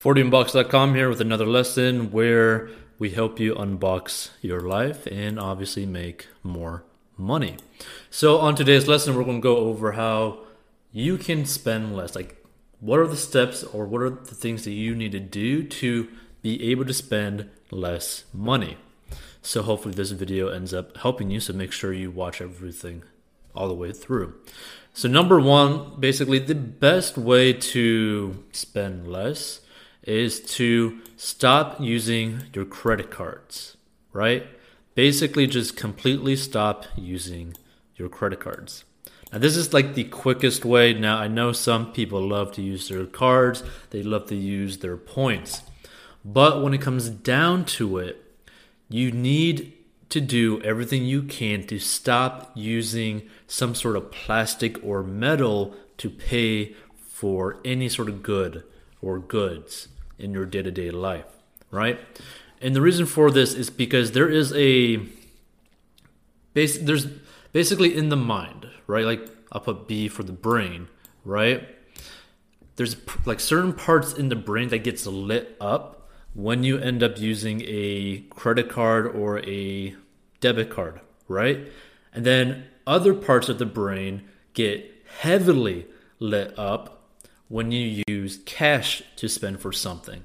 40inbox.com here with another lesson where we help you unbox your life and obviously make more money. So, on today's lesson, we're going to go over how you can spend less. Like, what are the steps or what are the things that you need to do to be able to spend less money? So, hopefully, this video ends up helping you. So, make sure you watch everything all the way through. So, number one, basically, the best way to spend less is to stop using your credit cards, right? Basically, just completely stop using your credit cards. Now, this is like the quickest way. Now, I know some people love to use their cards, they love to use their points. But when it comes down to it, you need to do everything you can to stop using some sort of plastic or metal to pay for any sort of good or goods in your day to day life, right? And the reason for this is because there is a base, there's basically in the mind, right? Like I'll put B for the brain, right? There's like certain parts in the brain that gets lit up when you end up using a credit card or a debit card, right? And then other parts of the brain get heavily lit up when you use cash to spend for something.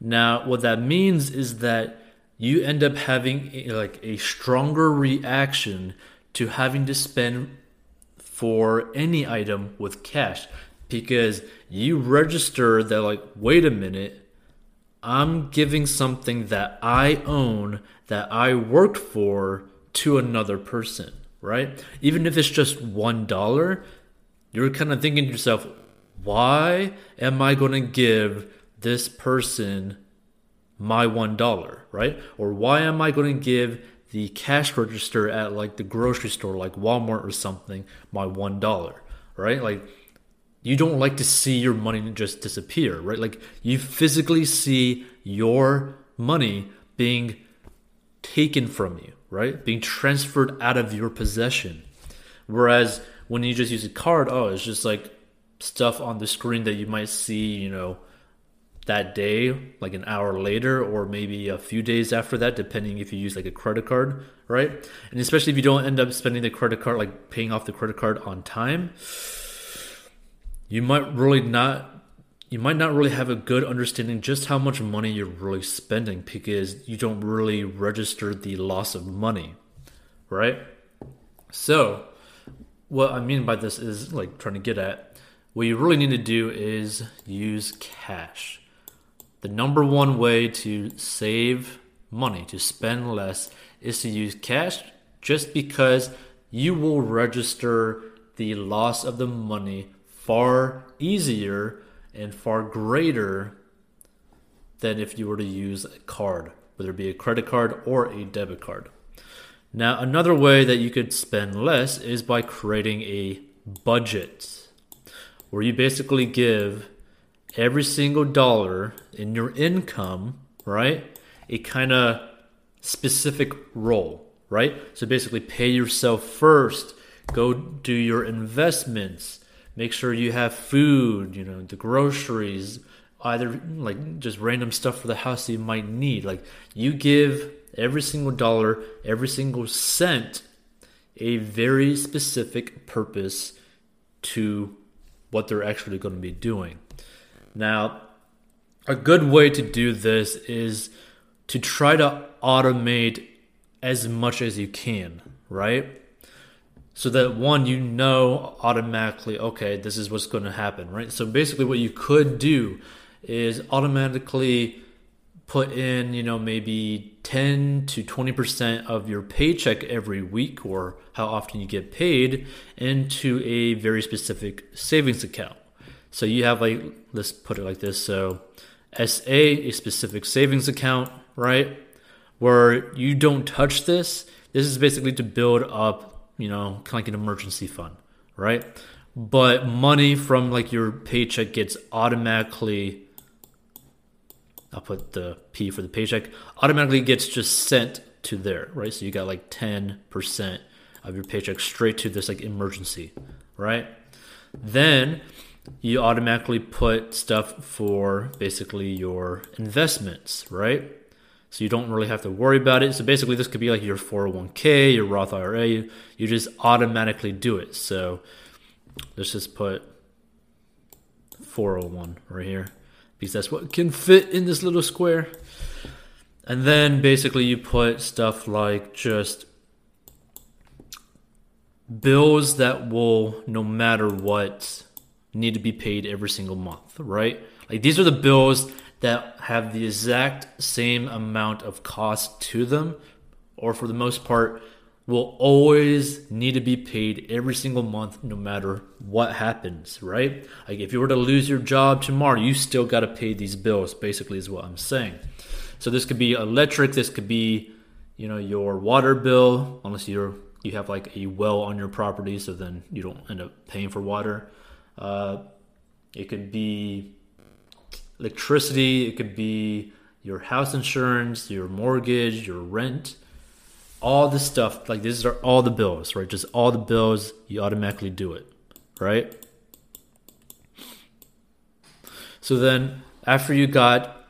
Now, what that means is that you end up having a, like a stronger reaction to having to spend for any item with cash because you register that like wait a minute I'm giving something that I own that I worked for to another person, right? Even if it's just $1, you're kind of thinking to yourself, why am I going to give this person my $1, right? Or why am I going to give the cash register at like the grocery store, like Walmart or something, my $1, right? Like, you don't like to see your money just disappear, right? Like, you physically see your money being taken from you, right? Being transferred out of your possession. Whereas when you just use a card, oh, it's just like stuff on the screen that you might see, you know, that day, like an hour later, or maybe a few days after that, depending if you use like a credit card, right? And especially if you don't end up spending the credit card, like paying off the credit card on time, you might really not. You might not really have a good understanding just how much money you're really spending because you don't really register the loss of money, right? So, what I mean by this is like trying to get at what you really need to do is use cash. The number one way to save money, to spend less, is to use cash just because you will register the loss of the money far easier and far greater than if you were to use a card, whether it be a credit card or a debit card. Now, another way that you could spend less is by creating a budget where you basically give every single dollar in your income, right, a kind of specific role, right? So basically, pay yourself first, go do your investments, make sure you have food, you know, the groceries, either like just random stuff for the house that you might need. Like, you give every single dollar, every single cent a very specific purpose to what they're actually going to be doing. Now, a good way to do this is to try to automate as much as you can, right? So that one, you know automatically, okay, this is what's going to happen, right? So basically, what you could do is automatically put in, you know, maybe 10 to 20% of your paycheck every week or how often you get paid into a very specific savings account. So you have like, let's put it like this. So SA, a specific savings account, right? Where you don't touch this. This is basically to build up, you know, kind of like an emergency fund, right? But money from like your paycheck gets automatically I'll put the P for the paycheck, automatically gets just sent to there, right? So you got like 10% of your paycheck straight to this like emergency, right? Then you automatically put stuff for basically your investments, right? So you don't really have to worry about it. So basically, this could be like your 401k, your Roth IRA. You, you just automatically do it. So let's just put 401 right here because that's what can fit in this little square. And then basically, you put stuff like just bills that will, no matter what, need to be paid every single month, right? Like these are the bills that have the exact same amount of cost to them, or for the most part, will always need to be paid every single month, no matter what happens, right? Like if you were to lose your job tomorrow, you still got to pay these bills, basically, is what I'm saying. So this could be electric, this could be, you know, your water bill, unless you're you have like a well on your property, so then you don't end up paying for water. Uh, it could be electricity, it could be your house insurance, your mortgage, your rent, all the stuff. Like these are all the bills, right? Just all the bills, you automatically do it, right? So then after you got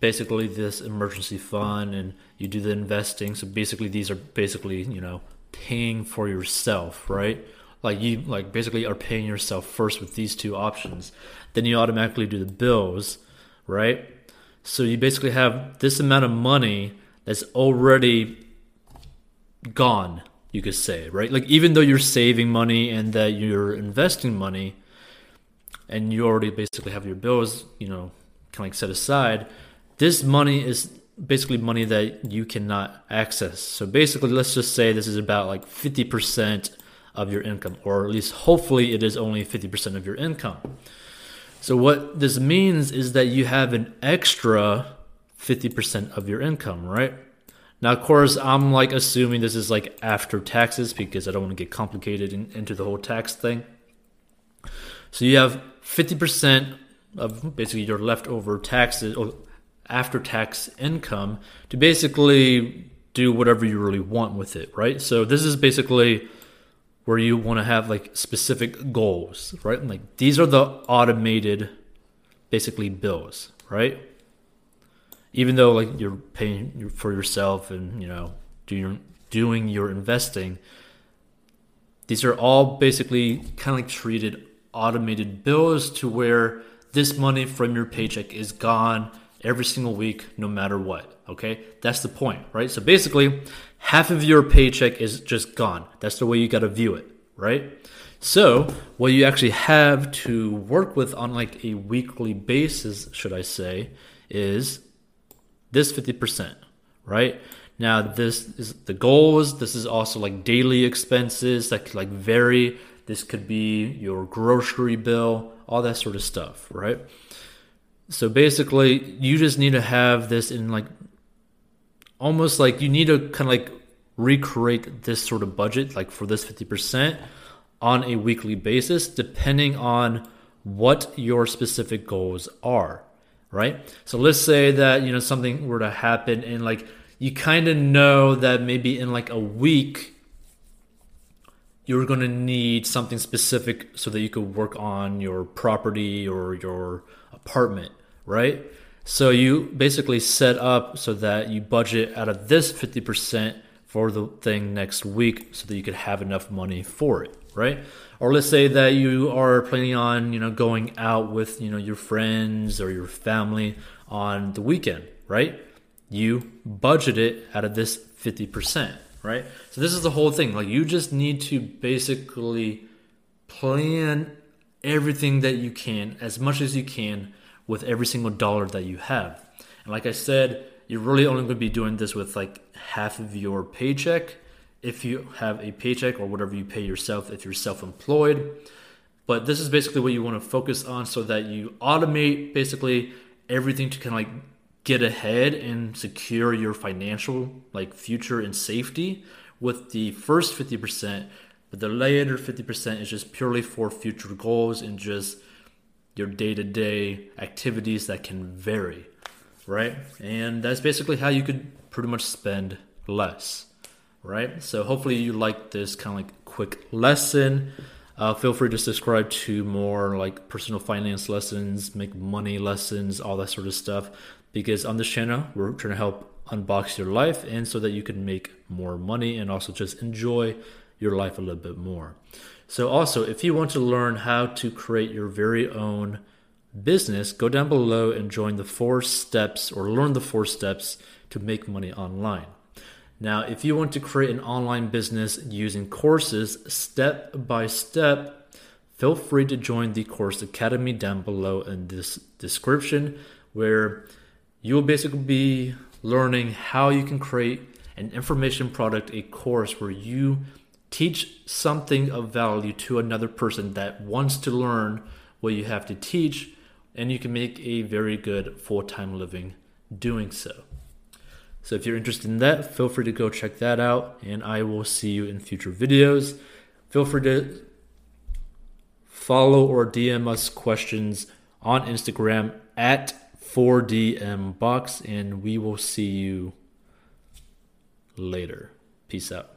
basically this emergency fund and you do the investing, so basically these are basically, you know, paying for yourself, right? like you like basically are paying yourself first with these two options then you automatically do the bills right so you basically have this amount of money that's already gone you could say right like even though you're saving money and that you're investing money and you already basically have your bills you know kind of like set aside this money is basically money that you cannot access so basically let's just say this is about like 50% of your income, or at least hopefully it is only 50% of your income. So, what this means is that you have an extra 50% of your income, right? Now, of course, I'm like assuming this is like after taxes because I don't want to get complicated in, into the whole tax thing. So, you have 50% of basically your leftover taxes or after tax income to basically do whatever you really want with it, right? So, this is basically where you want to have like specific goals, right? Like these are the automated basically bills, right? Even though like you're paying for yourself and you know doing doing your investing, these are all basically kind of like treated automated bills to where this money from your paycheck is gone every single week, no matter what. Okay, that's the point, right? So basically, half of your paycheck is just gone. That's the way you got to view it, right? So, what you actually have to work with on like a weekly basis, should I say, is this 50%, right? Now, this is the goals. This is also like daily expenses that could like vary. This could be your grocery bill, all that sort of stuff, right? So basically, you just need to have this in like almost like you need to kind of like recreate this sort of budget, like for this 50% on a weekly basis, depending on what your specific goals are, right? So let's say that, you know, something were to happen and like you kind of know that maybe in like a week, you're going to need something specific so that you could work on your property or your apartment, right? So you basically set up so that you budget out of this 50% for the thing next week so that you could have enough money for it, right? Or let's say that you are planning on, you know, going out with, you know, your friends or your family on the weekend, right? You budget it out of this 50%, right? So this is the whole thing. Like you just need to basically plan everything that you can as much as you can with every single dollar that you have. And like I said, you're really only going to be doing this with like half of your paycheck if you have a paycheck or whatever you pay yourself if you're self-employed. But this is basically what you want to focus on so that you automate basically everything to kind of like get ahead and secure your financial like future and safety with the first 50% but the later 50% is just purely for future goals and just your day-to-day activities that can vary right? And that's basically how you could pretty much spend less right so hopefully you like this kind of like quick lesson Uh, feel free to subscribe to more like personal finance lessons, make money lessons, all that sort of stuff. Because on this channel, we're trying to help unbox your life and so that you can make more money and also just enjoy your life a little bit more. So, also, if you want to learn how to create your very own business, go down below and join the four steps or learn the four steps to make money online. Now, if you want to create an online business using courses step by step, feel free to join the course academy down below in this description, where you will basically be learning how you can create an information product, a course where you teach something of value to another person that wants to learn what you have to teach, and you can make a very good full time living doing so. So if you're interested in that, feel free to go check that out, and I will see you in future videos. Feel free to follow or DM us questions on Instagram at 4DMBox, and we will see you later. Peace out.